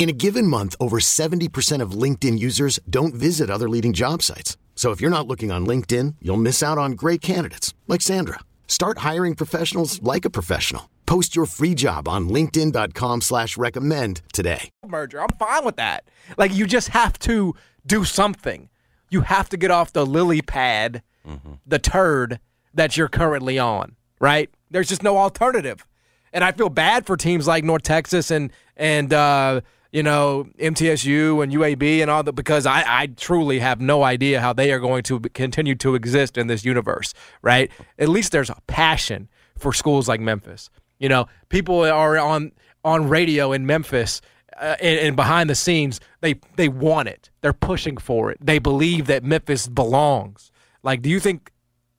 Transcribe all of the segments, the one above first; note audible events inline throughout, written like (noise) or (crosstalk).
In a given month, over 70% of LinkedIn users don't visit other leading job sites. So if you're not looking on LinkedIn, you'll miss out on great candidates like Sandra. Start hiring professionals like a professional. Post your free job on LinkedIn.com slash recommend today. Merger. I'm fine with that. Like you just have to do something. You have to get off the lily pad, the turd that you're currently on, right? There's just no alternative. And I feel bad for teams like North Texas and and uh, you know MTSU and UAB and all that because I, I truly have no idea how they are going to continue to exist in this universe, right? At least there's a passion for schools like Memphis. You know, people are on on radio in Memphis uh, and, and behind the scenes, they they want it. They're pushing for it. They believe that Memphis belongs. Like, do you think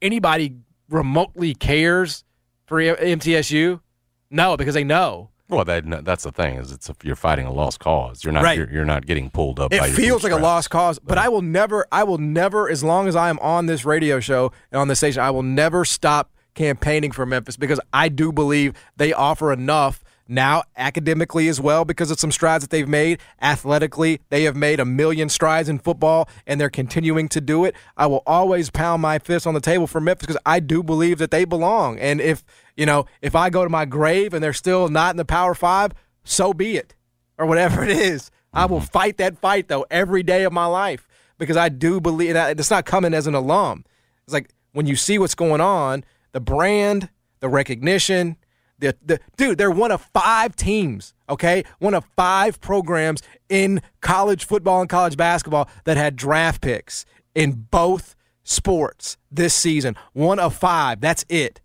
anybody remotely cares for MTSU? No, because they know. Well, that, that's the thing is it's a, you're fighting a lost cause. You're not Right. you're, you're not getting pulled up. It feels like a lost cause, but I will never, I will never, as long as I am on this radio show and on this station, I will never stop campaigning for Memphis because I do believe they offer enough now academically as well because of some strides that they've made athletically they have made a million strides in football and they're continuing to do it i will always pound my fist on the table for memphis because i do believe that they belong and if you know if i go to my grave and they're still not in the power five so be it or whatever it is. I will mm-hmm. fight that fight though every day of my life because I do believe that it's not coming as an alum. It's like when you see what's going on, the brand, the recognition, the, the dude, they're one of five teams, okay? One of five programs in college football and college basketball that had draft picks in both sports this season. One of five. That's it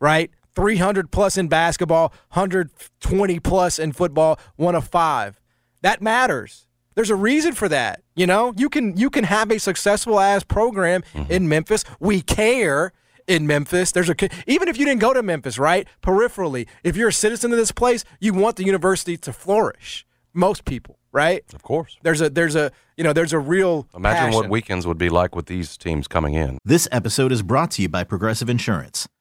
right? 300 plus in basketball, 120 plus in football, one of five. That matters. There's a reason for that. You know, you can you can have a successful ass program mm-hmm. in Memphis. We care in Memphis. There's a even if you didn't go to Memphis, right? Peripherally, if you're a citizen of this place, you want the university to flourish. Most people, right? Of course. There's a there's a you know there's a real Imagine what weekends would be like with these teams coming in. This episode is brought to you by Progressive Insurance.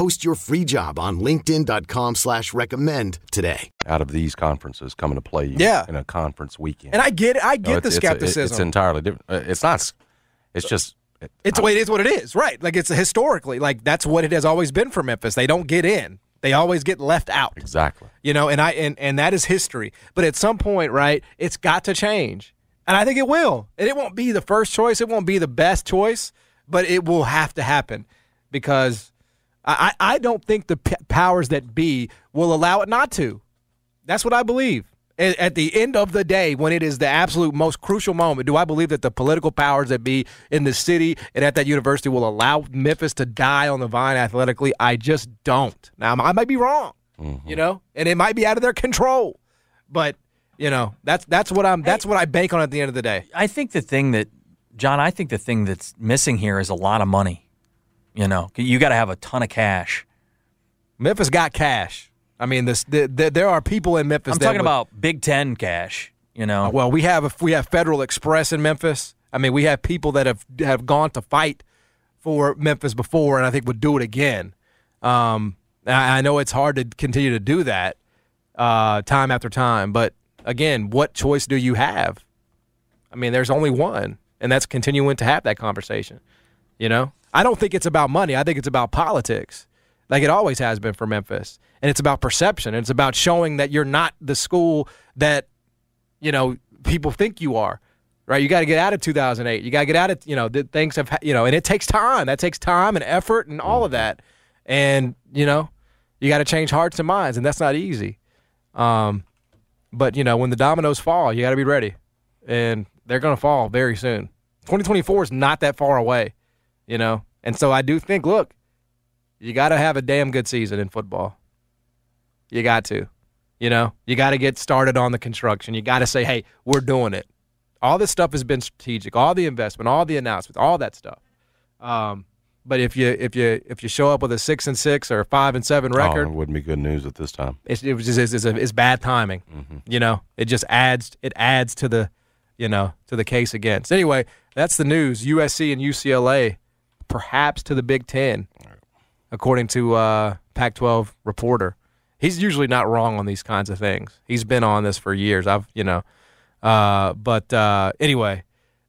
Post your free job on linkedin.com slash recommend today. Out of these conferences coming to play you Yeah. in a conference weekend. And I get it. I No, get it's- the it's- skepticism. It's, entirely different. Uh, It's not. It's just. It, It's the way it is what it is, right? Like it's historically like that's what it has always been for Memphis. They don't get in. They always get left out. exactly. You know, and I and, and that is history. But at some point, right, it's got to change. And I think it will. And it won't be the first choice, it won't be the best choice, but it will have to happen because I, I I don't think the p- powers that be will allow it not to. That's what I believe. At at the end of the day, when it is the absolute most crucial moment, do I believe that the political powers that be in the city and at that university will allow Memphis to die on the vine athletically? I just don't. Now, I might be wrong, mm-hmm. you know, and it might be out of their control, but you know, that's that's what I'm that's what I bank on at the end of the day. I think the thing that, John, I think the thing that's missing here is a lot of money. You know, you got to have a ton of cash. Memphis got cash. I mean, this the, the, there are people in Memphis. I'm talking would- about Big Ten cash. You know, Well, we have we have Federal Express in Memphis. I mean, we have people that have have gone to fight for Memphis before, and I think would do it again. Um, I, I know it's hard to continue to do that uh, time after time, but again, what choice do you have? I mean, there's only one, and that's continuing to have that conversation. You know, I don't think it's about money. I think it's about politics, like it always has been for Memphis, and it's about perception. And it's about showing that you're not the school that you know people think you are. Right, you got to get out of 2008. You got to get out of you know the things have you know, and it takes time. That takes time and effort and all of that. And you know, you got to change hearts and minds, and that's not easy. Um, but you know, when the dominoes fall, you got to be ready, and they're going to fall very soon. 2024 is not that far away, you know. And so I do think, look, you got to have a damn good season in football. You got to, you know, you got to get started on the construction. You got to say, hey, we're doing it. All this stuff has been strategic. All the investment, all the announcements, all that stuff. Um, but if you if you if you show up with a six and six or a five and seven record, Oh, it wouldn't be good news at this time. it's it was just it's, it's, it's bad timing. You know, it just adds it adds to the you know to the case against. Anyway, that's the news. USC and UCLA, perhaps to the Big Ten, according to uh, Pac-12 reporter. He's usually not wrong on these kinds of things. He's been on this for years. I've you know, uh, but uh, anyway,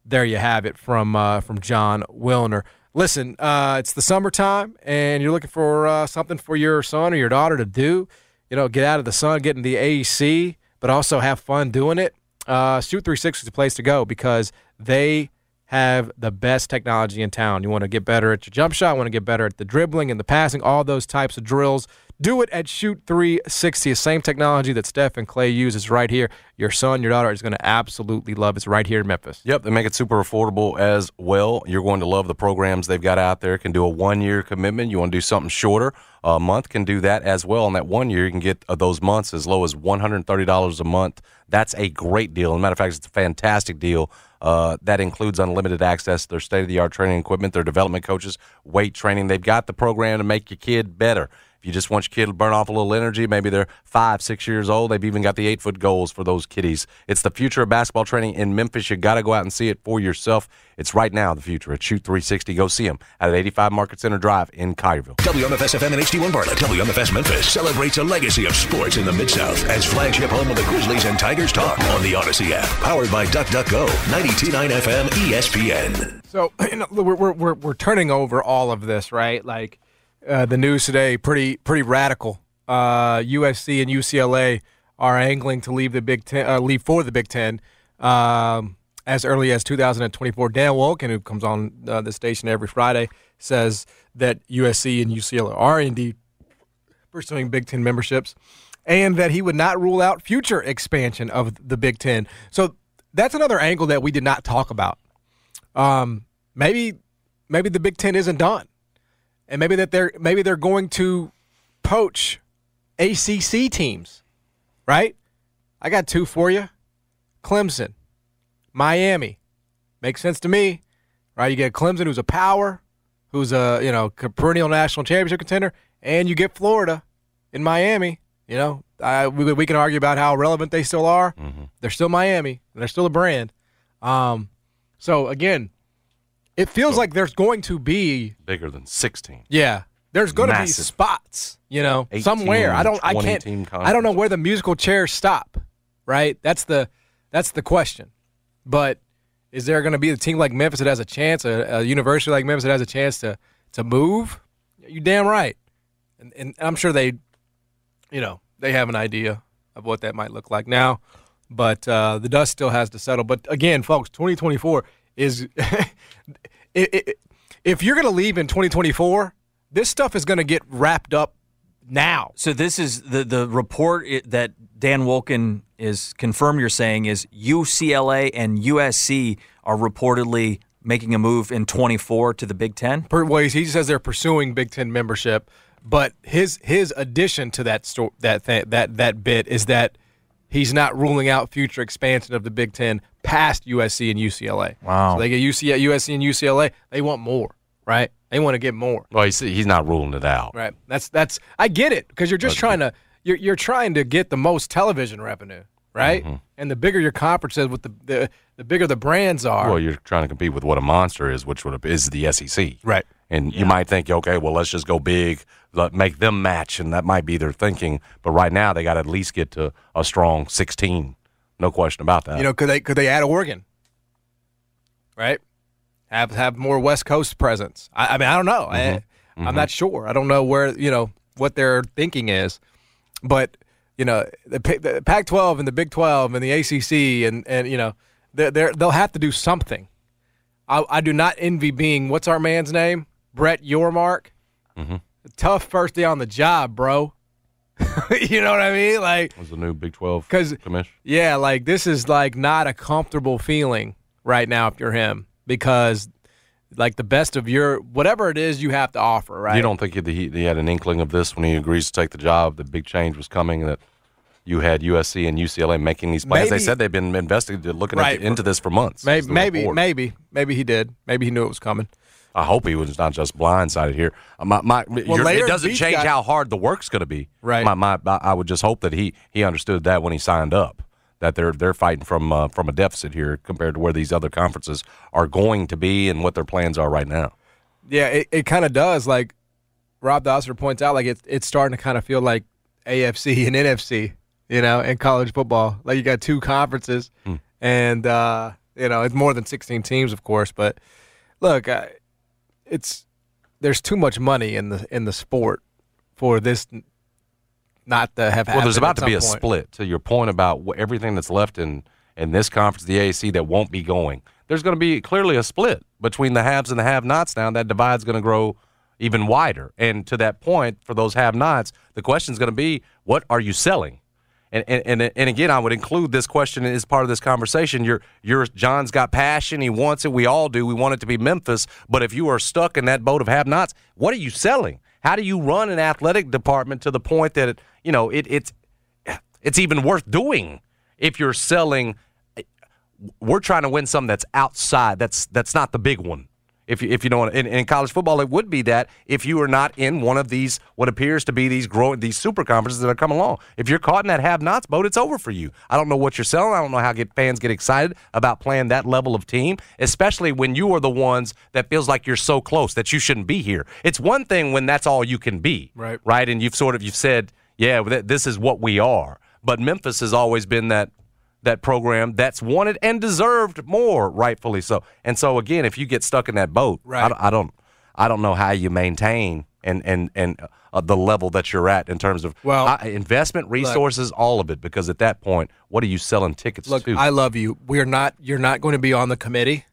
there you have it from uh, from Jon Wilner. Listen, uh, it's the summertime, and you're looking for uh, something for your son or your daughter to do. You know, get out of the sun, get in the AC, but also have fun doing it. Uh, Shoot 360 is the place to go because they have the best technology in town. You want to get better at your jump shot, want to get better at the dribbling and the passing, all those types of drills. Do it at Shoot 360. The same technology that Steph and Clay use is right here. Your son, your daughter is going to absolutely love. It's right here in Memphis. Yep, they make it super affordable as well. You're going to love the programs they've got out there. Can do a one year commitment. You want to do something shorter, a month can do that as well. And that one year, you can get uh, those months as low as $130 a month. That's a great deal. As a matter of fact, it's a fantastic deal. Uh, that includes unlimited access to their state of the art training equipment, their development coaches, weight training. They've got the program to make your kid better. If you just want your kid to burn off a little energy, maybe they're five, six years old, they've even got the eight foot goals for those kiddies. It's the future of basketball training in Memphis. You got to go out and see it for yourself. It's right now the future at Shoot 360. Go see them at 85 Market Center Drive in Collierville. WMFS FM and HD1 Bartlett. WMFS Memphis celebrates a legacy of sports in the Mid South as flagship home of the Grizzlies and Tigers talk on the Audacy app. Powered by DuckDuckGo. 92.9 FM ESPN. So (clears throat) you know, we're, we're we're we're turning over all of this, right? Like uh, the news today, pretty pretty radical. Uh, USC and UCLA are angling to leave the Big Ten, uh, leave for the Big Ten um, as early as 2024. Dan Wolken, who comes on uh, the station every Friday, says that USC and UCLA are indeed pursuing Big Ten memberships, and that he would not rule out future expansion of the Big Ten. So that's another angle that we did not talk about. Um, maybe maybe the Big Ten isn't done, and maybe that they're maybe they're going to poach ACC teams, right? I got two for you: Clemson, Miami. Makes sense to me, right? You get Clemson, who's a power, who's a you know perennial national championship contender, and you get Florida in Miami. You know, I, we, we can argue about how relevant they still are. They're still Miami. They're still a brand. Um, so again, it feels like there's going to be Bigger than 16. yeah, there's going to be spots, you know, 18, somewhere. I don't, I can't, I don't know where the musical chairs stop. Right? That's the, that's the question. But is there going to be a team like Memphis that has a chance, a, a university like Memphis that has a chance to to move? You damn right. And, and I'm sure they, you know, they have an idea of what that might look like now. But uh, the dust still has to settle. But again, folks, 2024 is. (laughs) it, it, if you're going to leave in 2024, this stuff is going to get wrapped up now. So this is the the report that Dan Wolken is confirmed. You're saying is UCLA and USC are reportedly making a move in 24 to the Big Ten. Per, well, he says they're pursuing Big Ten membership, but his his addition to that sto- that th- that that bit is that he's not ruling out future expansion of the Big Ten past USC and UCLA. Wow. So they get UC, USC and UCLA. They want more, right? They want to get more, Well, he's, he's not ruling it out. right? That's that's I get it because you're just trying to you're you're trying to get the most television revenue, right? Mm-hmm. And the bigger your conference is, with the the, the bigger the brands are. Well, you're trying to compete with what a monster is, which would is the SEC. Right. And you might think, okay, well, let's just go big, let, make them match, and that might be their thinking. But right now, they got to at least get to a strong 16. No question about that. You know, could they could they add Oregon? Right? Have have more West Coast presence. I, I mean, I don't know. I, mm-hmm. I'm mm-hmm. not sure. I don't know where you know what their thinking is, but you know, the, the Pac-12 and the Big 12 and the ACC and and you know, they're, they'll have to do something. I, I do not envy being what's our man's name, Brett Yormark. Mhm. Tough first day on the job, bro. (laughs) you know what I mean? Like was the new Big Twelve commission. yeah, like this is like not a comfortable feeling right now if you're him because like the best of your whatever it is you have to offer, right? You don't think he, he had an inkling of this when he agrees to take the job? The big change was coming that you had USC and UCLA making these plans. They said they've been investigating, looking Right. into this for months. maybe maybe report. maybe maybe he did. Maybe he knew it was coming. I hope he was not just blindsided here. Uh, My, my, you're- it doesn't change got- how hard the work's going to be. Right. My, my, I would just hope that he he understood that when he signed up. That they're they're fighting from uh, from a deficit here compared to where these other conferences are going to be and what their plans are right now. Yeah, it, it kind of does. Like Rob Dosser points out, like it's it's starting to kind of feel like AFC (laughs) and NFC, you know, in college football. Like you got two conferences, and uh, you know it's more than sixteen teams, of course. But look, uh, it's there's too much money in the in the sport for this not to have. Well, there's about to be a point. split. To your point about everything that's left in in this conference, the AAC, that won't be going. There's going to be clearly a split between the haves and the have-nots. Now that divide's going to grow even wider. And to that point, for those have-nots, the question is going to be, what are you selling? And, and and and again, I would include this question as part of this conversation. Your your John's got passion. He wants it. We all do. We want it to be Memphis. But if you are stuck in that boat of have-nots, what are you selling? How do you run an athletic department to the point that it, you know it, it's it's even worth doing if you're selling? We're trying to win something that's outside. That's that's not the big one. If you, if you don't, in, in college football, it would be that if you are not in one of these, what appears to be these growing, these super conferences that are coming along. If you're caught in that have-nots boat, it's over for you. I don't know what you're selling. I don't know how get fans get excited about playing that level of team, especially when you are the ones that feels like you're so close that you shouldn't be here. It's one thing when that's all you can be, Right. Right, and you've sort of you've said, yeah, this is what we are. But Memphis has always been that that program that's wanted and deserved more, rightfully so. And so again, if you get stuck in that boat, Right. I, don't- I don't, I don't know how you maintain and and and uh, the level that you're at in terms of Well, uh, investment, resources, all of it. Because at that point, what are you selling tickets Look, to? I love you. We're not. You're not going to be on the committee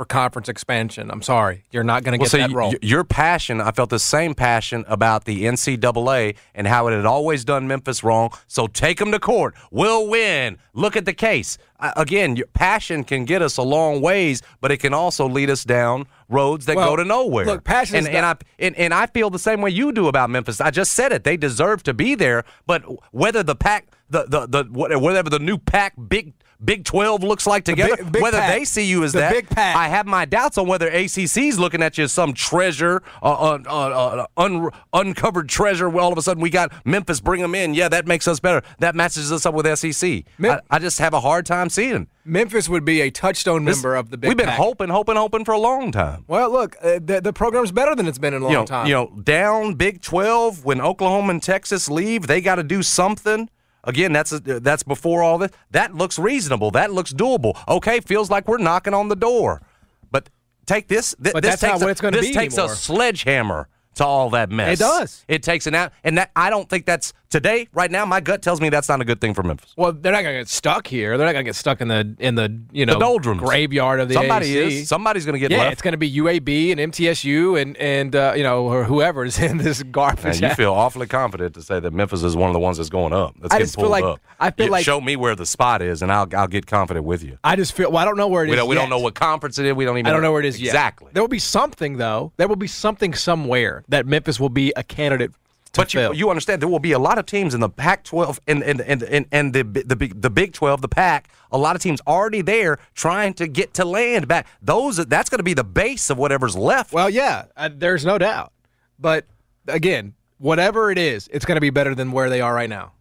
for conference expansion. I'm sorry. You're not going to well, get so that role. y- your passion, I felt the same passion about the NCAA and how it had always done Memphis wrong. So take them to court. We'll win. Look at the case. Uh, again, your passion can get us a long ways, but it can also lead us down roads that Well, go to nowhere. look, passion and, and I and, and I feel the same way you do about Memphis. I just said it; they deserve to be there. But whether the pack, the the the whatever the new pack, big Big 12 looks like together. big- big whether pack. they see you as The that, big pack. I have my doubts on whether ACC's looking at you as some treasure, uh, uh, uh, uh, un- uncovered treasure. Well, all of a sudden we got Memphis, bring them in. Yeah, that makes us better. That matches us up with SEC. Mem- I, I just have a hard time seeing. Memphis would be a touchstone This- member of the big We've been pack. hoping, hoping, hoping for a long time. Well, look, uh, the, the program's better than it's been in a long you know, time. You know, down Big 12 when Oklahoma and Texas leave, they got to do something. Again, that's that's before all this. That looks reasonable. That looks doable. Okay, feels like we're knocking on the door. But take this. Th- But this that's not takes a, This takes anymore. a sledgehammer to all that mess. It does. It takes an out, and that I don't think that's today. Right now, my gut tells me that's not a good thing for Memphis. well, they're not going to get stuck here. They're not going to get stuck in the in the you know doldrums. graveyard of the Somebody AAC. is. Somebody's going to get yeah, left. it's going to be UAB and MTSU and and uh, you know or whoever is (laughs) in this garbage. And you feel awfully confident to say that Memphis is one of the ones that's going up. That's I getting just feel pulled like- up. I feel You like- show me where the spot is, and I'll I'll get confident with you. I just feel. Well, I don't know where it is. We don't we yet. don't know what conference it is. We don't even. I don't know where it is yet. exactly. There will be something though. There will be something somewhere that Memphis will be a candidate But you, you understand there will be a lot of teams in the Pac-12 and and and and, and the the big the Big 12, the Pac. A lot of teams already there trying to get to land back. Those that's going to be the base of whatever's left. Well, yeah, uh, there's no doubt. But again, whatever it is, it's going to be better than where they are right now.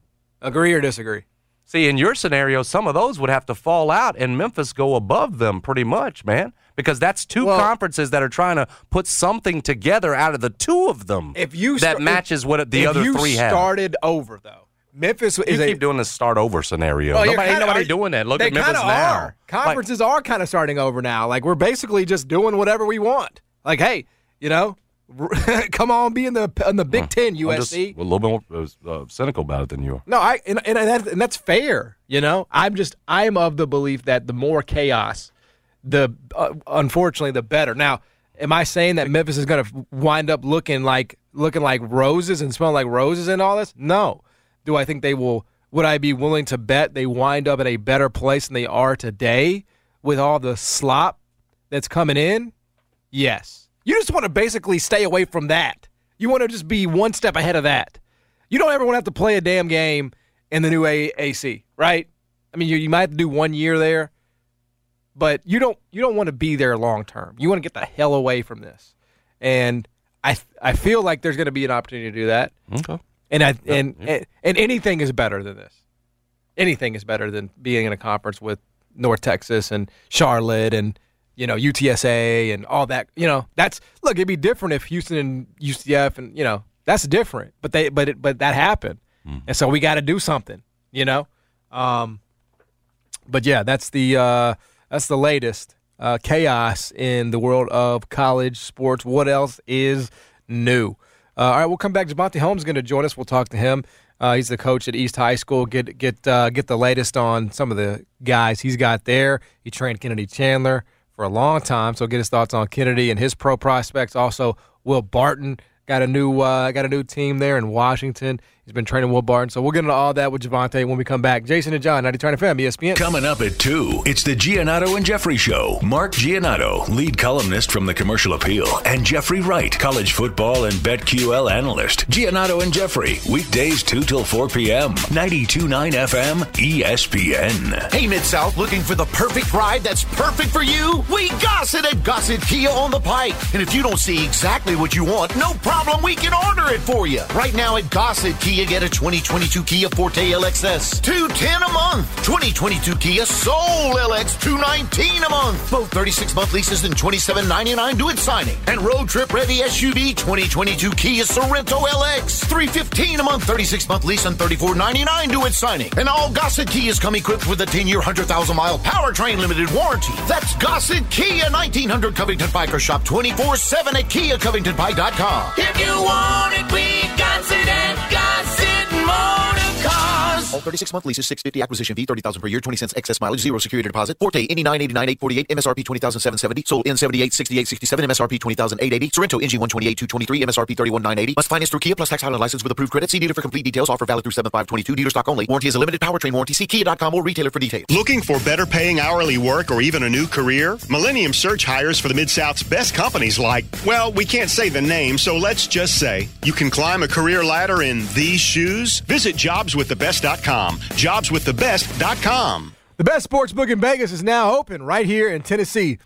Agree or disagree? See, in your scenario, some of those would have to fall out, and Memphis go above them pretty much, man, because that's two Well- conferences that are trying to put something together out of the two of them. If you that matches what the other you three have. started over though, Memphis You is a keep doing this start over scenario. Well, nobody, kinda- nobody are- doing that. Look at Memphis now. Are. Conferences are kind of starting over now. Like we're basically just doing whatever we want. Like, hey, you know, (laughs) come on, be in the in the Big Ten, I'm just USC. a little bit more uh, cynical about it than you are. No, I and, and, that, and that's fair. You know, I'm just I'm of the belief that the more chaos, the uh, unfortunately the better. Now, am I saying that Memphis is going to wind up looking like looking like roses and smelling like roses and all this? No. Do I think they will? Would I be willing to bet they wind up in a better place than they are today with all the slop that's coming in? Yes. You just want to basically stay away from that. You want to just be one step ahead of that. You don't ever want to have to play a damn game in the new AAC, right? I mean, you, you might have to do one year there, but you don't you don't want to be there long term. You want to get the hell away from this, and I I feel like there's going to be an opportunity to do that, Okay. and I and, and and anything is better than this. Anything is better than being in a conference with North Texas and Charlotte and you know UTSA and all that. You know that's look. It'd be different if Houston and UCF and you know that's different. But they but it, but that happened, and so we got to do something. You know, um, but yeah, that's the uh, that's the latest uh, chaos in the world of college sports. What else is new? Uh, all right, we'll come back. Javante Holmes is going to join us. We'll talk to him. Uh, he's the coach at East High School. Get get uh, get the latest on some of the guys he's got there. He trained Kennedy Chandler for a long time, so get his thoughts on Kennedy and his pro prospects. Also, Will Barton got a new uh, got a new team there in Washington. He's been training Will Barton, so we'll get into all that with Javante when we come back. Jason and John, 99 FM, ESPN. Coming up at 2, it's the Giannotto and Jeffrey Show. Mark Giannotto, lead columnist from the Commercial Appeal, and Jeffrey Wright, college football and BetQL analyst. Giannotto and Jeffrey, weekdays 2 till 4 p.m. 92.9 FM, ESPN. Hey, Mid South, looking for the perfect ride that's perfect for you? We got it at Gossett Kia on the Pike. And if you don't see exactly what you want, no problem, we can order it for you. Right now at Gossett Kia, get a 2022 Kia Forte LXS, 210 a month. 2022 Kia Soul LX, 219 a month. Both 36 month leases and 27.99 due at signing. And road trip ready SUV 2022 Kia Sorento LX, 315 a month, 36 month lease and 34.99 due at signing. And all Gossett Kias come equipped with a 10 year, 100,000 mile powertrain limited warranty. That's Gossett Kia, 1900 Covington Biker Shop, 24 7 at KiaCovingtonPike.com. If you want it, we it at Gossett Motor Cars. All 36 month leases, 650 acquisition fee, 30000 per year, 20 cents excess mileage, zero security deposit. Forte, 89, 89, 848, MSRP 20770, sold in 78, 68, 67, MSRP 20880. Sorento, NG 128, 223, MSRP 31980. Must finance through Kia plus tax Highland license with approved credit. See dealer for complete details. Offer valid through 7522. Dealer stock only. Warranty is a limited powertrain warranty. See Kia.com or retailer for details. Looking for better paying hourly work or even a new career? Millennium Search hires for the Mid South's best companies like, well, we can't say the name, so let's just say you can climb a career ladder in these shoes. Visit jobswiththebest.com. Jobswiththebest.com. The best sports book in Vegas is now open right here in Tennessee.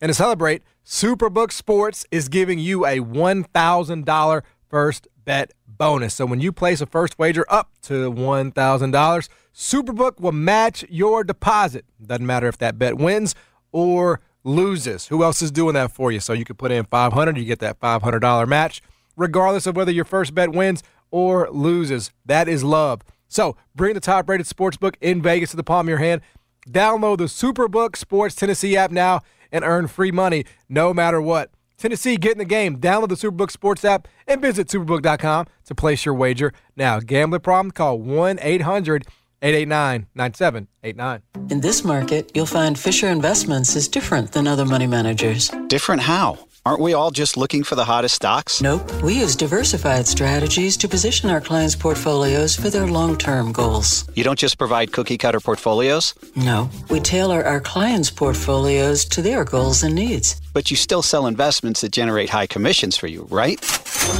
And to celebrate, Superbook Sports is giving you a $1,000 first bet bonus. So when you place a first wager up to $1,000, Superbook will match your deposit. Doesn't matter if that bet wins or loses. Who else is doing that for you? So you can put in 500, you get that $500 match regardless of whether your first bet wins or loses. That is love. So bring the top rated sports book in Vegas to the palm of your hand. Download the Superbook Sports Tennessee app now and earn free money no matter what. Tennessee, get in the game. Download the Superbook Sports app and visit superbook.com to place your wager. Now, gambling problem? Call 1 800 889 9789. In this market, you'll find Fisher Investments is different than other money managers. Different how? Aren't we all just looking for the hottest stocks? Nope. We use diversified strategies to position our clients' portfolios for their long term goals. You don't just provide cookie cutter portfolios? No. We tailor our clients' portfolios to their goals and needs. But you still sell investments that generate high commissions for you, right?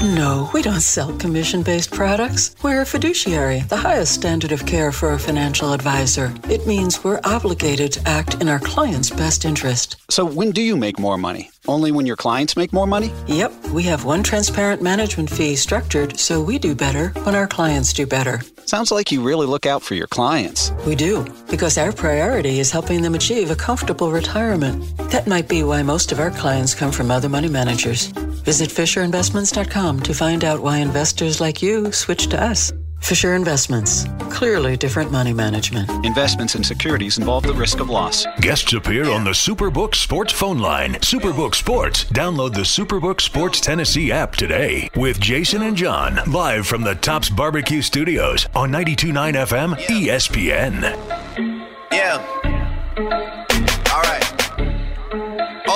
No, we don't sell commission based products. We're a fiduciary, the highest standard of care for a financial advisor. It means we're obligated to act in our client's best interest. So, when do you make more money? Only when your clients make more money? Yep, we have one transparent management fee structured so we do better when our clients do better. Sounds like you really look out for your clients. We do, because our priority is helping them achieve a comfortable retirement. That might be why most of our clients come from other money managers. Visit FisherInvestments.com to find out why investors like you switch to us. Fisher Investments. Clearly different money management. Investments in securities involve the risk of loss. Guests appear on the Superbook Sports phone line. Superbook Sports. Download the Superbook Sports Tennessee app today with Jason and John live from the Tops Barbecue Studios on 92.9 FM ESPN. Yeah.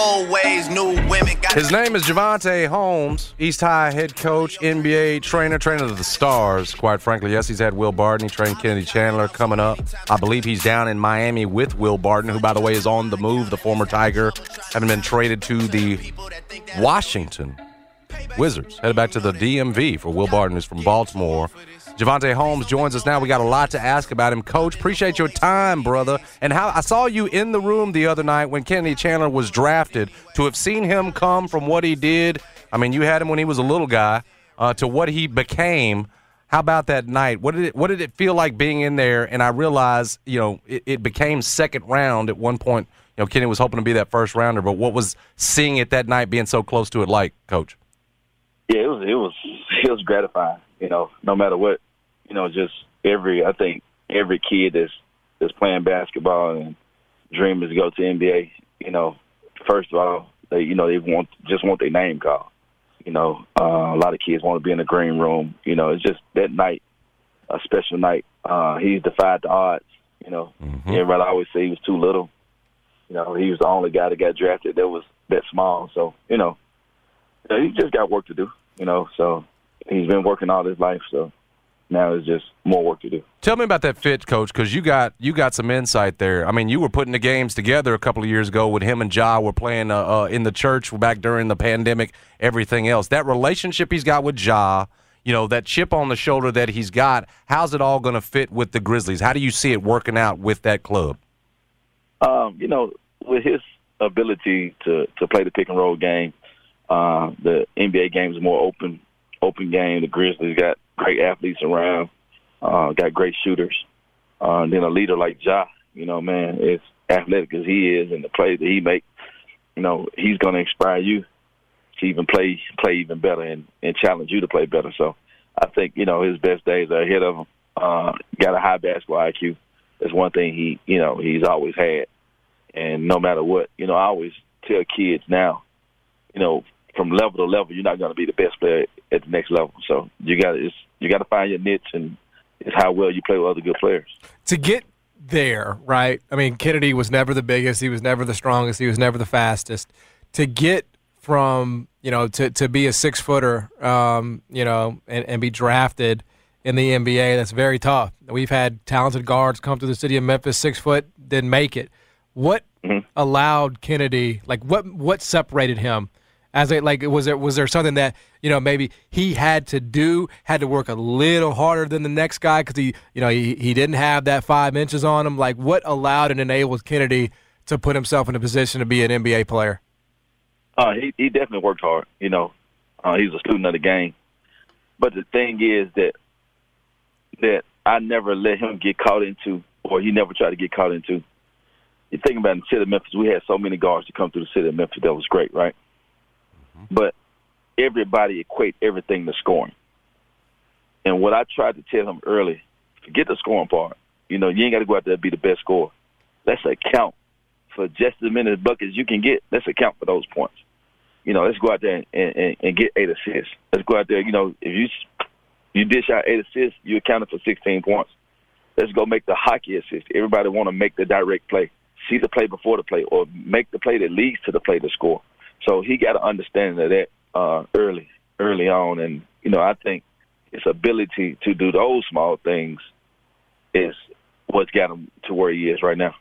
All right. Old ways, new women. Got His name is Javante Holmes, East High head coach, NBA trainer, trainer of the stars. Quite frankly, yes, he's had Will Barton. He trained Kennedy Chandler coming up. I believe he's down in Miami with Will Barton, who, by the way, is on the move. The former Tiger, having been traded to the Washington Wizards, headed back to the DMV for Will Barton, who's from Baltimore. Javante Holmes joins us now. We got a lot to ask about him. Coach, appreciate your time, brother. And how I saw you in the room the other night when Kennedy Chandler was drafted. To have seen him come from what he did, I mean, you had him when he was a little guy, uh, to what he became. How about that night? What did it What did it feel like being in there? And I realized, you know, it, it became second round at one point. You know, Kenny was hoping to be that first rounder, but what was seeing it that night, being so close to it, like, Coach? Yeah, it was it was (laughs) it was gratifying. You know, no matter what, you know, just every I think every kid that's that's playing basketball and dreaming to go to NBA. You know, first of all, they you know they want just want their name called. You know, uh, a lot of kids want to be in the green room. You know, it's just that night, a special night. Uh, he's defied the odds. You know, Mm-hmm. everybody always say he was too little. You know, he was the only guy that got drafted that was that small. So you know, you know, he just got work to do. You know, so he's been working all his life. So now it's just more work to do. Tell me about that fit, coach, because you got you got some insight there. I mean, you were putting the games together a couple of years ago when him and Ja were playing uh, uh, in the church back during the pandemic. Everything else, that relationship he's got with Ja, you know, that chip on the shoulder that he's got. How's it all going to fit with the Grizzlies? How do you see it working out with that club? Um, you know, with his ability to to play the pick and roll game, uh, the NBA game is more open open game. The Grizzlies got great athletes around, uh, got great shooters. Uh, and then a leader like Ja, you know, man, is athletic as he is, and the plays that he make, you know, he's going to inspire you to even play play even better and, and challenge you to play better. So I think you know his best days are ahead of him. Uh, got a high basketball IQ. That's one thing he you know he's always had. And no matter what, you know, I always tell kids now, you know, from level to level, you're not going to be the best player at the next level. So you got to you got to find your niche, and it's how well you play with other good players. To get there, right? I mean, Kennedy was never the biggest. He was never the strongest. He was never the fastest. To get from you know to to be a six footer, um, you know, and, and be drafted in the NBA, that's very tough. We've had talented guards come to the city of Memphis, six foot, didn't make it. What allowed Kennedy? Like what what separated him As a like, was there was there something that you know maybe he had to do, had to work a little harder than the next guy because he you know he he didn't have that five inches on him. Like, what allowed and enabled Kennedy to put himself in a position to be an NBA player? Uh, he he definitely worked hard. You know, uh, he's a student of the game. But the thing is that that I never let him get caught into, or he never tried to get caught into. You think about the city of Memphis, we had so many guards to come through the city of Memphis. That was great, right? But everybody equate everything to scoring. And what I tried to tell him early, forget the scoring part. You know, you ain't got to go out there and be the best scorer. Let's account for just as many buckets you can get. Let's account for those points. You know, let's go out there and, and, and get eight assists. Let's go out there. You know, if you you dish out eight assists, you accounted for 16 points. Let's go make the hockey assist. Everybody want to make the direct play, see the play before the play, or make the play that leads to the play to score. So he got an understanding of that uh, early, early on, and you know I think his ability to do those small things is what's got him to where he is right now.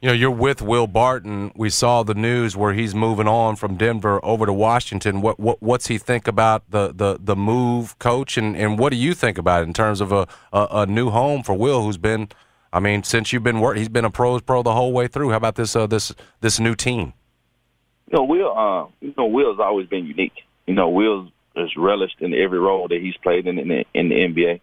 You know, you're with Will Barton. We saw the news where he's moving on from Denver over to Washington. What, what what's he think about the, the, the move, coach, and, and what do you think about it in terms of a, a, a new home for Will, who's been, I mean, since you've been work, he's been a pros pro the whole way through. How about this uh, this this new team? You know, Will. Uh, you know, Will's always been unique. You know, Will's is relished in every role that he's played in in the, in the NBA.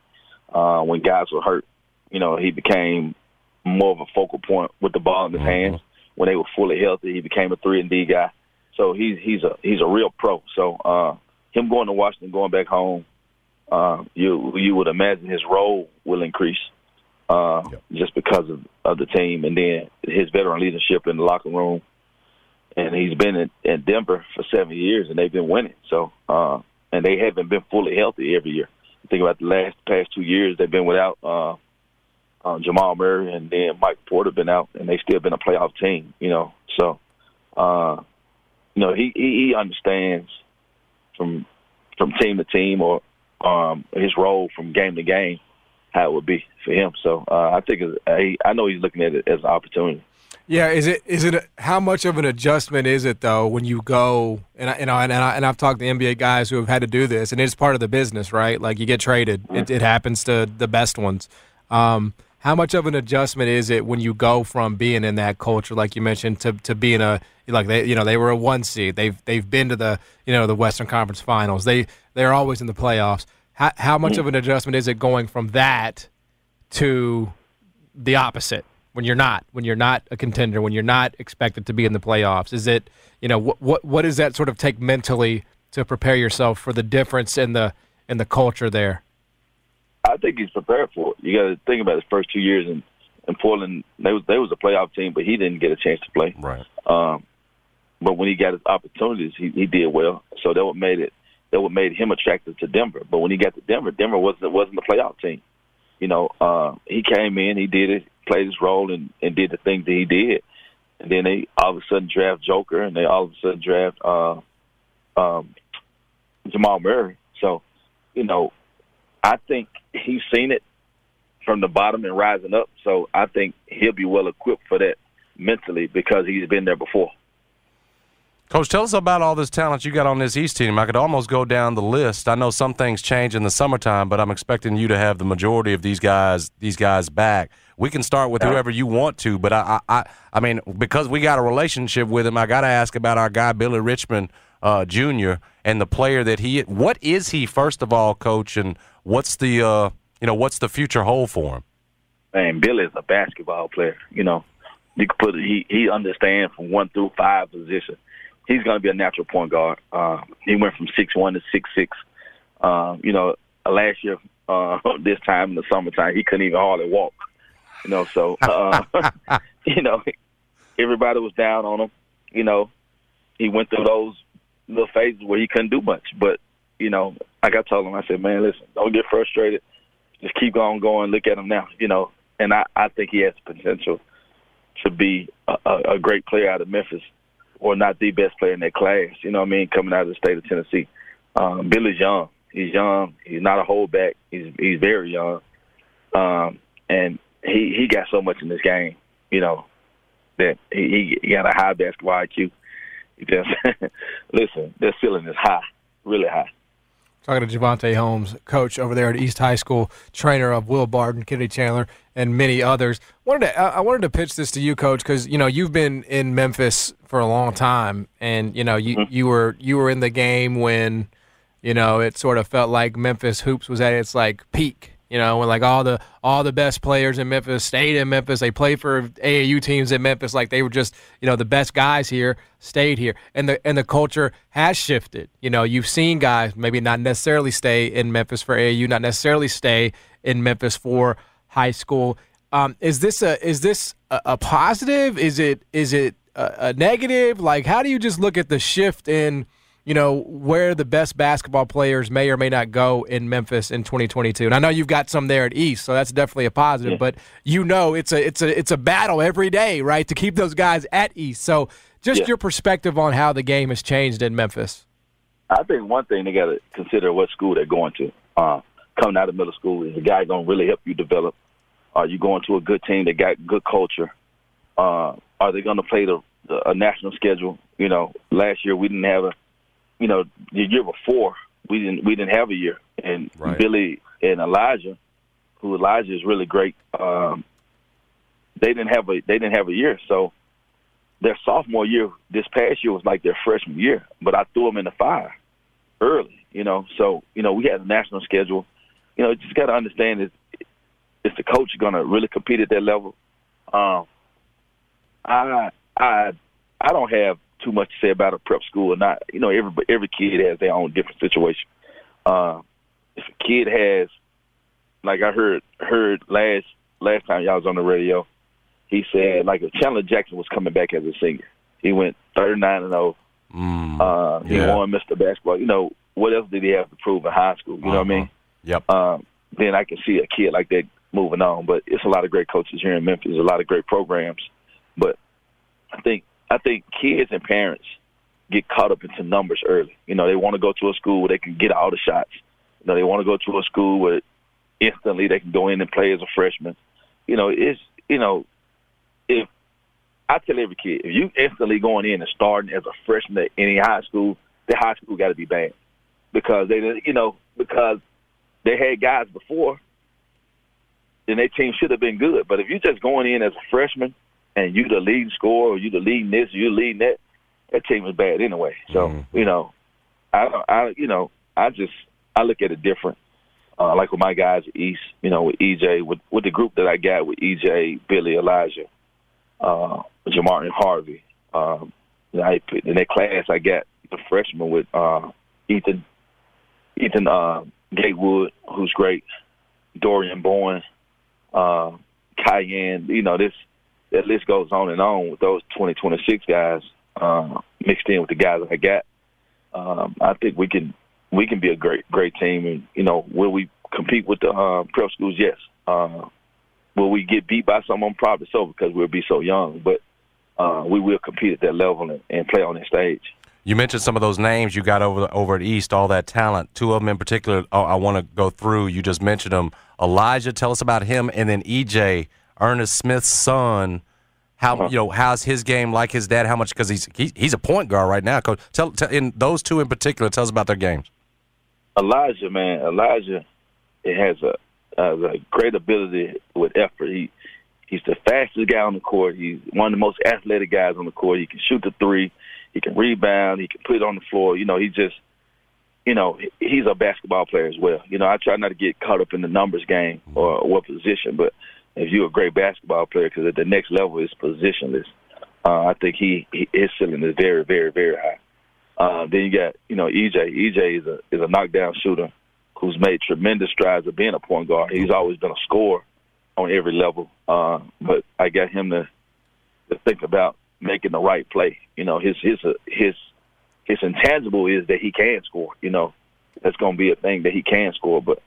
Uh, when guys were hurt, you know, he became more of a focal point with the ball in his mm-hmm. hands. When they were fully healthy, he became a three and D guy. So he's he's a he's a real pro. So uh, him going to Washington, going back home, uh, you you would imagine his role will increase uh, yep. just because of, of the team, and then his veteran leadership in the locker room. And he's been in, in Denver for seven years, and they've been winning. So, uh, and they haven't been fully healthy every year. Think about the last past two years; they've been without uh, uh, Jamal Murray and then Mike Porter been out, and they still been a playoff team. You know, so uh, you know he, he he understands from from team to team or um, his role from game to game how it would be for him. So uh, I think uh, he, I know he's looking at it as an opportunity. Yeah, is it is it how much of an adjustment is it though when you go and I, you know and, I, and I've talked to NBA guys who have had to do this and it's part of the business, right? Like you get traded, it, it happens to the best ones. Um, how much of an adjustment is it when you go from being in that culture, like you mentioned, to, to being a like they you know they were a one seed. They've they've been to the you know the Western Conference Finals. They they're always in the playoffs. How how much of an adjustment is it going from that to the opposite when you're not when you're not a contender when you're not expected to be in the playoffs? Is it you know what what what does that sort of take mentally to prepare yourself for the difference in the in the culture there? I think he's prepared for it. You got to think about his first two years in in Portland. They was they was a playoff team, but he didn't get a chance to play. Right. Um, but when he got his opportunities, he, he did well. So that what made it that what made him attractive to Denver. But when he got to Denver, Denver wasn't wasn't a playoff team. You know, uh, he came in, he did it, played his role, and and did the things that he did. And then they all of a sudden draft Joker, and they all of a sudden draft uh, um, Jamal Murray. So, you know, I think he's seen it from the bottom and rising up. So I think he'll be well equipped for that mentally because he's been there before. Coach, tell us about all this talent you got on this East team. I could almost go down the list. I know some things change in the summertime, but I'm expecting you to have the majority of these guys these guys back. We can start with whoever you want to, but I I I mean because we got a relationship with him, I got to ask about our guy Billy Richmond uh, Jr. and the player that he. What is he first of all, Coach, and what's the uh, you know what's the future hold for him? Man, Billy is a basketball player. You know, you could put he he understands from one through five position. He's going to be a natural point guard. Uh, he went from six one to six six. Uh, you know, last year uh, (laughs) this time in the summertime, he couldn't even hardly walk. You know, so uh, (laughs) you know, everybody was down on him. You know, he went through those little phases where he couldn't do much, but you know, like I told him, I said, man, listen, don't get frustrated. Just keep on going. Look at him now, you know. And I, I think he has the potential to be a, a, a great player out of Memphis, or not the best player in that class. You know what I mean? Coming out of the state of Tennessee, um, Billy's young. He's young. He's not a holdback. He's he's very young, um, and he he got so much in this game. You know that he, he got a high basketball IQ. I'm saying? (laughs) Listen, their ceiling is high, really high. Talking to Javante Holmes, coach over there at East High School, trainer of Will Barton, Kennedy Chandler, and many others. Wanted to, I wanted to pitch this to you, coach, because you know you've been in Memphis for a long time, and you know you mm-hmm. you were you were in the game when, you know, it sort of felt like Memphis hoops was at its like peak you know, when like all the all the best players in Memphis stayed in Memphis. They played for AAU teams in Memphis, like they were just you know the best guys here stayed here, and the and the culture has shifted. You know, you've seen guys maybe not necessarily stay in Memphis for AAU, not necessarily stay in Memphis for high school. Um, is this a is this a, a positive? Is it is it a, a negative? Like, how do you just look at the shift in? you know, where the best basketball players may or may not go in Memphis in 2022. And I know you've got some there at East, so that's definitely a positive. Yeah. But you know, it's a it's a it's a battle every day, right, to keep those guys at East. So, just yeah. your perspective on how the game has changed in Memphis. I think one thing they got to consider what school they're going to. Uh, coming out of middle school, is the guy going to really help you develop? Are you going to a good team that got good culture? Uh, are they going to play the, the a national schedule? You know, last year we didn't have a you know, the year before we didn't we didn't have a year, and right. Billy and Elijah, who Elijah is really great, um, they didn't have a they didn't have a year. So their sophomore year this past year was like their freshman year, but I threw them in the fire early, you know. So you know we had a national schedule. You know, just got to understand is is the coach going to really compete at that level? Um, I I I don't have too much to say about a prep school or not. You know, every every kid has their own different situation. Uh, if a kid has, like I heard heard last last time y'all was on the radio, he said like if Chandler Jackson was coming back as a senior, he went thirty nine and zero. Oh. Mm, uh, he yeah. won Mr. Basketball. You know what else did he have to prove in high school? You uh-huh. know what I mean? Yep. Um, then I can see a kid like that moving on. But it's a lot of great coaches here in Memphis. A lot of great programs. But I think I think kids and parents get caught up into numbers early. You know, they want to go to a school where they can get all the shots. You know, they want to go to a school where instantly they can go in and play as a freshman. You know, it's you know, if I tell every kid, if you instantly going in and starting as a freshman at any high school, the high school got to be bad because they, you know, because they had guys before, then their team should have been good. But if you're just going in as a freshman and you the leading scorer, or you the leading this, or you leading that, that team is bad anyway. So mm-hmm. you know, I, I, you know, I just I look at it different. Uh, like with my guys East, you know, with EJ, with with the group that I got with EJ, Billy, Elijah, uh, Jamar, and Harvey. Um, I in that class I got the freshman with uh, Ethan, Ethan uh, Gatewood, who's great, Dorian Bowen, uh, Cayenne. You know, this that list goes on and on with those 2026 guys uh, mixed in with the guys that I got. Um, I think we can we can be a great great team, and you know, will we compete with the uh, prep schools? Yes. Uh, will we get beat by some of them? Probably so because we'll be so young, but uh, we will compete at that level and, and play on that stage. You mentioned some of those names you got over over at East, all that talent. Two of them in particular, oh, I want to go through. You just mentioned them. Elijah, tell us about him, and then EJ. Ernest Smith's son. How uh-huh. you know how's his game like his dad? How much because he's he, he's a point guard right now. Coach, tell, tell in those two in particular. Tell us about their games. Elijah, man, Elijah, it has a, has a great ability with effort. He he's the fastest guy on the court. He's one of the most athletic guys on the court. He can shoot the three. He can rebound. He can put it on the floor. You know, he just, you know, he's a basketball player as well. You know, I try not to get caught up in the numbers game or what position, but if you're a great basketball player, because at the next level is positionless. Uh, I think he, he his ceiling is very, very, very high. Uh, then you got you know EJ. EJ is a is a knockdown shooter who's made tremendous strides of being a point guard. He's always been a scorer on every level. Uh, but I got him to to think about making the right play. You know, his his uh, his his intangible is that he can score. You know, that's going to be a thing that he can score. But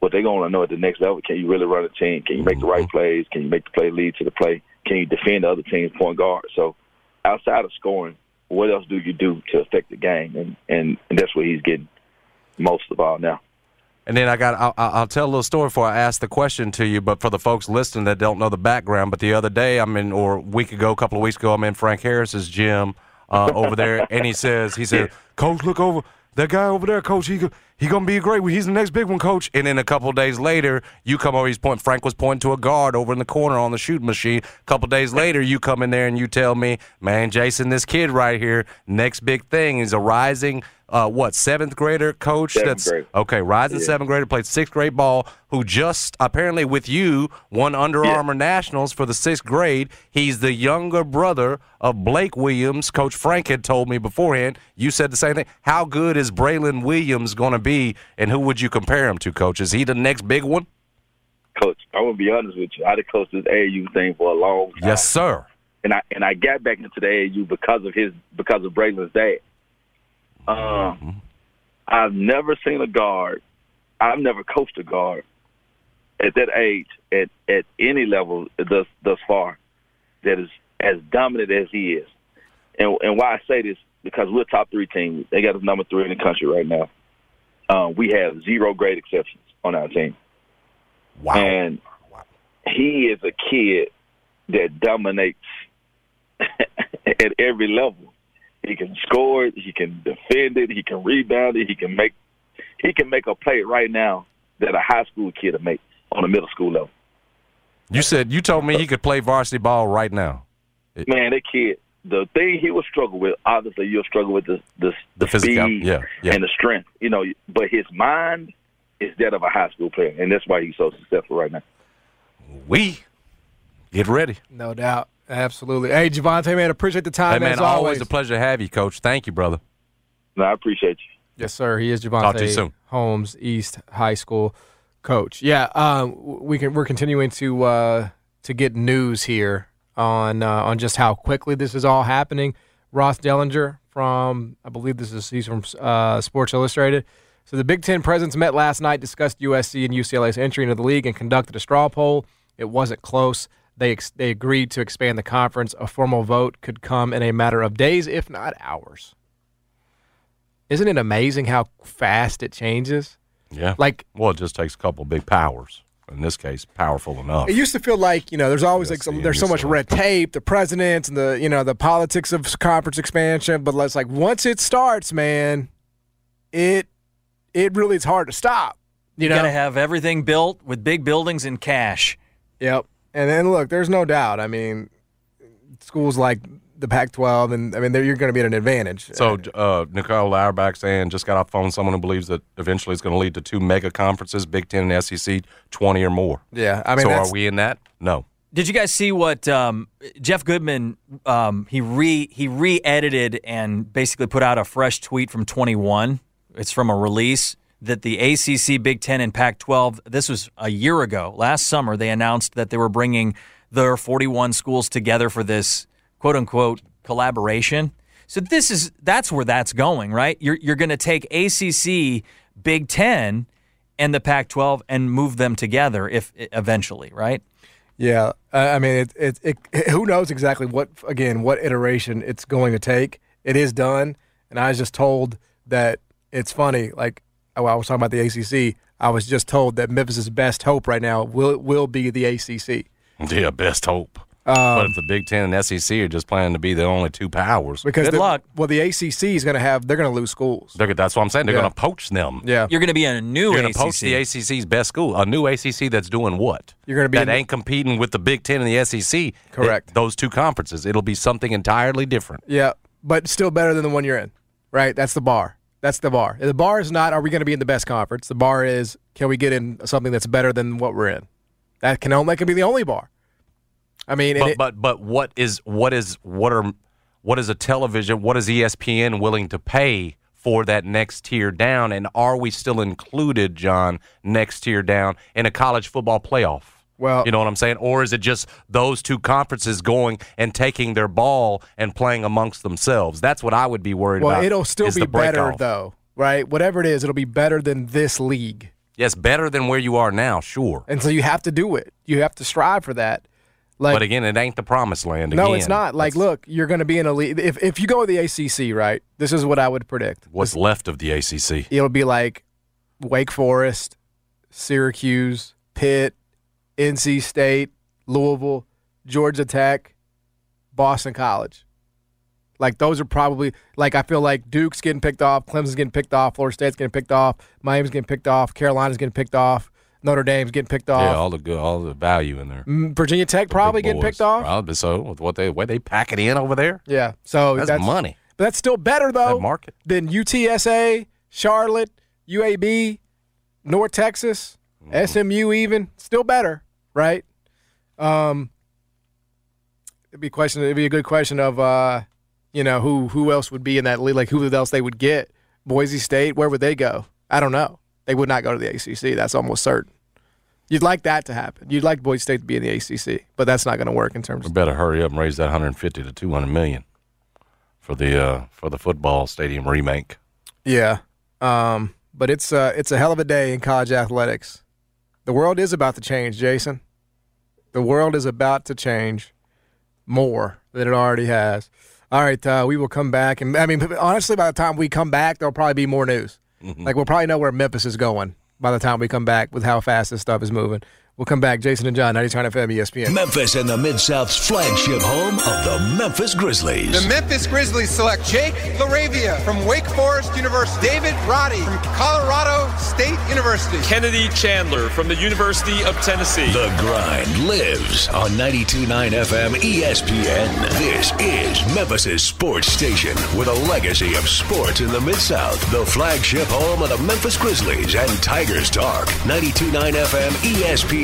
what they're going to know at the next level, can you really run a team? Can you make the right mm-hmm. plays? Can you make the play lead to the play? Can you defend the other team's point guard? So outside of scoring, what else do you do to affect the game? And and, and that's what he's getting most of all now. And then I got I'll, I'll, tell a little story before I ask the question to you. But for the folks listening that don't know the background, but the other day I'm in, or a week ago, a couple of weeks ago, I'm in Frank Harris's gym uh, over there, and he says, he said, (laughs) Coach, look over that guy over there, Coach. He he gonna be a great. He's the next big one, Coach. And then a couple days later, you come over. He's pointing. Frank was pointing to a guard over in the corner on the shooting machine. A couple days later, you come in there and you tell me, man, Jason, this kid right here, next big thing. He's a rising uh, what seventh grader coach? Seventh that's grade. okay. Rising Yeah. seventh grader played sixth grade ball. Who just apparently with you won Under Yeah. Armour nationals for the sixth grade. He's the younger brother of Blake Williams. Coach Frank had told me beforehand. You said the same thing. How good is Braylon Williams going to be, and who would you compare him to, Coach? Is he the next big one? Coach, I'm gonna be honest with you. I done coached this AAU thing for a long time. Yes, sir. and I and I got back into the AAU because of his because of Braylon's dad. Um, I've never seen a guard. I've never coached a guard at that age at at any level thus thus far that is as dominant as he is. And and why I say this because we're a top three team. They got us number three in the country right now. Um, we have zero grade exceptions on our team. Wow. And he is a kid that dominates (laughs) at every level. He can score it, he can defend it, he can rebound it, he can make he can make a play right now that a high school kid would make on a middle school level. You said you told me he could play varsity ball right now. Man, that kid the thing he will struggle with, obviously you'll struggle with the the, The physical- speed yeah, yeah. and the strength. You know, but his mind is that of a high school player, and that's why he's so successful right now. We get ready. No doubt. Absolutely. Hey, Javante, man, appreciate the time Hey man, as always. always. a pleasure to have you, Coach. Thank you, brother. No, I appreciate you. Yes, sir. He is Javante Talk to you soon. Holmes, East High School coach. Yeah, um, we can. We're continuing to uh, to get news here on uh, on just how quickly this is all happening. Ross Dellinger from I believe this is he's from uh, Sports Illustrated. So the Big Ten presidents met last night, discussed USC and UCLA's entry into the league, and conducted a straw poll. It wasn't close. They ex- they agreed to expand the conference. A formal vote could come in a matter of days, if not hours. Isn't it amazing how fast it changes? Yeah. Like well, it just takes a couple big powers. In this case, powerful enough. It used to feel like you know there's always like some, USC, there's so much red tape, the presidents and the you know the politics of conference expansion. But let's like once it starts, man, it it really is hard to stop. You You know, got to have everything built with big buildings and cash. Yep. And then look, there's no doubt. I mean, schools like the Pac-12, and I mean, they're- you're going to be at an advantage. So, uh, Nicole Auerbach saying just got off phone with someone who believes that eventually it's going to lead to two mega conferences, Big Ten and SEC, 20 or more. yeah, I mean, so are we in that? No. Did you guys see what um, Jeff Goodman? Um, he re he re-edited and basically put out a fresh tweet from 21. It's from a release that the ACC, Big Ten, and Pac-12. This was a year ago, last summer. They announced that they were bringing their 41 schools together for this quote unquote collaboration. So this is that's where that's going, right? You're you're going to take ACC, Big Ten, and the Pac-12 and move them together if eventually, right? Yeah, I I mean, it, it, it, (laughs) who knows exactly what again what iteration it's going to take. It is done, and I was just told that it's funny. Like oh, I was talking about the ACC. I was just told that Memphis's best hope right now will will be the ACC. Yeah, best hope. Um, but if the Big Ten and SEC are just planning to be the only two powers, Because Good the, luck. Well, the ACC is going to have they're going to lose schools. they're, that's what I'm saying. They're Yeah. going to poach them. Yeah, You're going to be in a new You're going ACC. to poach the ACC's best school, a new ACC that's doing what? You're gonna be that in- ain't competing with the Big Ten and the SEC. Correct. It- those two conferences. It'll be something entirely different. yeah, but still better than the one you're in. Right, that's the bar. That's the bar. The bar is not are we going to be in the best conference. The bar is can we get in something that's better than what we're in. That can only that can be the only bar. I mean, But it- but but what is what is what are what is a television? What is ESPN willing to pay for that next tier down? And are we still included, John, next tier down in a college football playoff? Well- you know what I'm saying, or is it just those two conferences going and taking their ball and playing amongst themselves? That's what I would be worried well, about. Well, it'll still be better break-off. though, right? Whatever it is, it'll be better than this league. Yes, better than where you are now, sure. And so you have to do it. You have to strive for that. Like but again, it ain't the promised land. no, it's not. Like, That's look, you're going to be in a league. If if you go with the ACC, right? This is what I would predict. what's left of the ACC. It'll be like Wake Forest, Syracuse, Pitt, NC State, Louisville, Georgia Tech, Boston College. Like those are probably like I feel like Duke's getting picked off, Clemson's getting picked off, Florida State's getting picked off, Miami's getting picked off, Carolina's getting picked off, Notre Dame's getting picked off. Yeah, all the good, all the value in there. Virginia Tech probably getting picked off. Probably so. With what they way they pack it in over there. Yeah, so That's money. But that's still better though That market. than UTSA, Charlotte, UAB, North Texas, Mm-hmm. SMU. Even still better, right? Um, it'd be a question. It'd be a good question of uh, you know, who who else would be in that league? Like who else they would get? Boise State. Where would they go? I don't know. They would not go to the ACC. That's almost certain. You'd like that to happen. You'd like Boise State to be in the ACC, but that's not going to work in terms We of better hurry up and raise that 150 to 200 million for the uh, for the football stadium remake. Yeah. Um, but it's uh, it's a hell of a day in college athletics. The world is about to change, Jason. The world is about to change more than it already has. All right, uh, we will come back, and I mean, honestly, by the time we come back, there'll probably be more news. Like we'll probably know where Memphis is going by the time we come back with how fast this stuff is moving. We'll come back, Jason and John, 99 FM, ESPN. Memphis and the Mid South's flagship home of the Memphis Grizzlies. The Memphis Grizzlies select Jake LaRavia from Wake Forest University, David Roddy from Colorado State University, Kennedy Chandler from the University of Tennessee. The grind lives on 92.9 FM ESPN. This is Memphis' sports station with a legacy of sports in the Mid South. The flagship home of the Memphis Grizzlies and Tigers Talk. 92.9 FM ESPN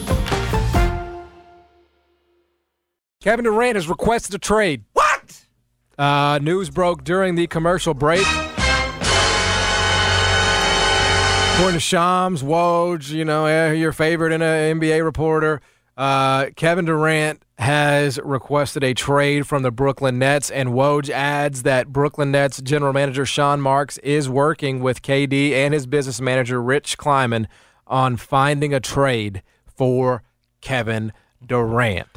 Kevin Durant has requested a trade. What? Uh, news broke during the commercial break. According to Shams, Woj, you know, eh, your favorite NBA reporter, uh, Kevin Durant has requested a trade from the Brooklyn Nets, and Woj adds that Brooklyn Nets general manager Sean Marks is working with KD and his business manager Rich Kleiman on finding a trade for Kevin Durant.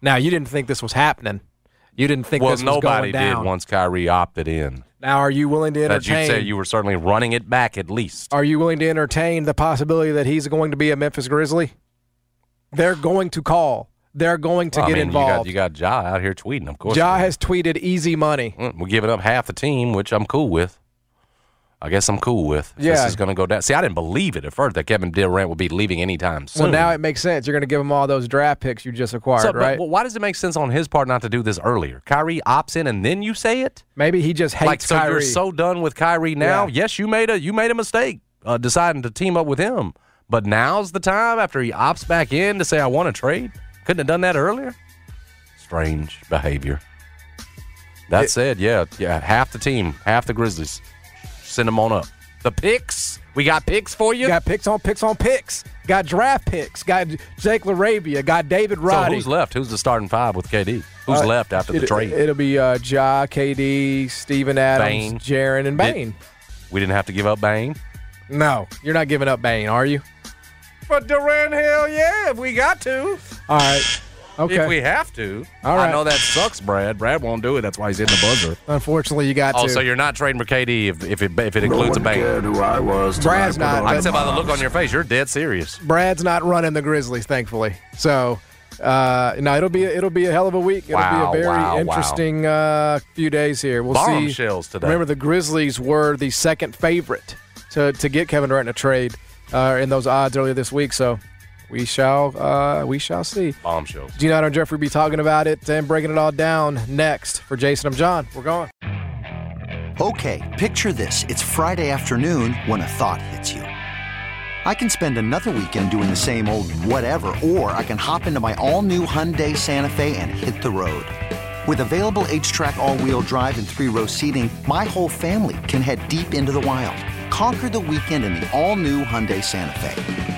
Now, you didn't think this was happening. You didn't think well, this was going down. Well, nobody did once Kyrie opted in. Now, are you willing to entertain? That you say you were certainly running it back at least. Are you willing to entertain the possibility that he's going to be a Memphis Grizzly? They're going to call. They're going to Well, I get mean, involved. You got, you got Ja out here tweeting, of course. Ja has tweeted easy money. Mm, We're giving up half the team, which I'm cool with. I guess I'm cool with. If Yeah. This is going to go down. See, I didn't believe it at first that Kevin Durant would be leaving anytime soon. Well, now it makes sense. You're going to give him all those draft picks you just acquired, So, but- right? well, why does it make sense on his part not to do this earlier? Kyrie opts in and then you say it? Maybe he just hates Kyrie. like so Kyrie. you're so done with Kyrie now. Yeah. Yes, you made a you made a mistake uh, deciding to team up with him. But now's the time after he opts back in to say I want to trade. Couldn't have done that earlier. Strange behavior. That said, yeah, yeah, half the team, half the Grizzlies, send them on up. The picks, we got picks for you. Got picks on picks on picks. Got draft picks. Got Jake LaRavia. Got David Roddy. So Roddy. who's left? Who's the starting five with KD? Who's Uh, left after the it, trade? It'll be uh, Ja, KD, Steven Adams, Bane. Jaren, and Did- Bane. we didn't have to give up Bane. No, you're not giving up Bane, are you? But Durant, hell yeah, if we got to. All right. Okay. If we have to. All right. I know that sucks, Brad. Brad won't do it. That's why he's in the buzzer. Unfortunately, you got Oh, to. so you're not trading for KD if, if it if it includes a bang. who I was. Brad's not. I can tell by the look on your face, you're dead serious. Brad's not running the Grizzlies, thankfully. So, uh, no, it'll be it'll be a hell of a week. It'll Wow, be a very wow, wow. interesting uh, few days here. We'll see. Bombshells today. Remember, the Grizzlies were the second favorite to to get Kevin Durant in a trade uh, in those odds earlier this week. So. We shall, uh, we shall see. Bombshells. Gino and Jeffrey be talking about it and breaking it all down next. For Jason, I'm John. We're going. Okay, picture this. It's Friday afternoon when a thought hits you. I can spend another weekend doing the same old whatever, or I can hop into my all new Hyundai Santa Fe and hit the road. With available HTRAC, all wheel drive, and three row seating, my whole family can head deep into the wild. Conquer the weekend in the all new Hyundai Santa Fe.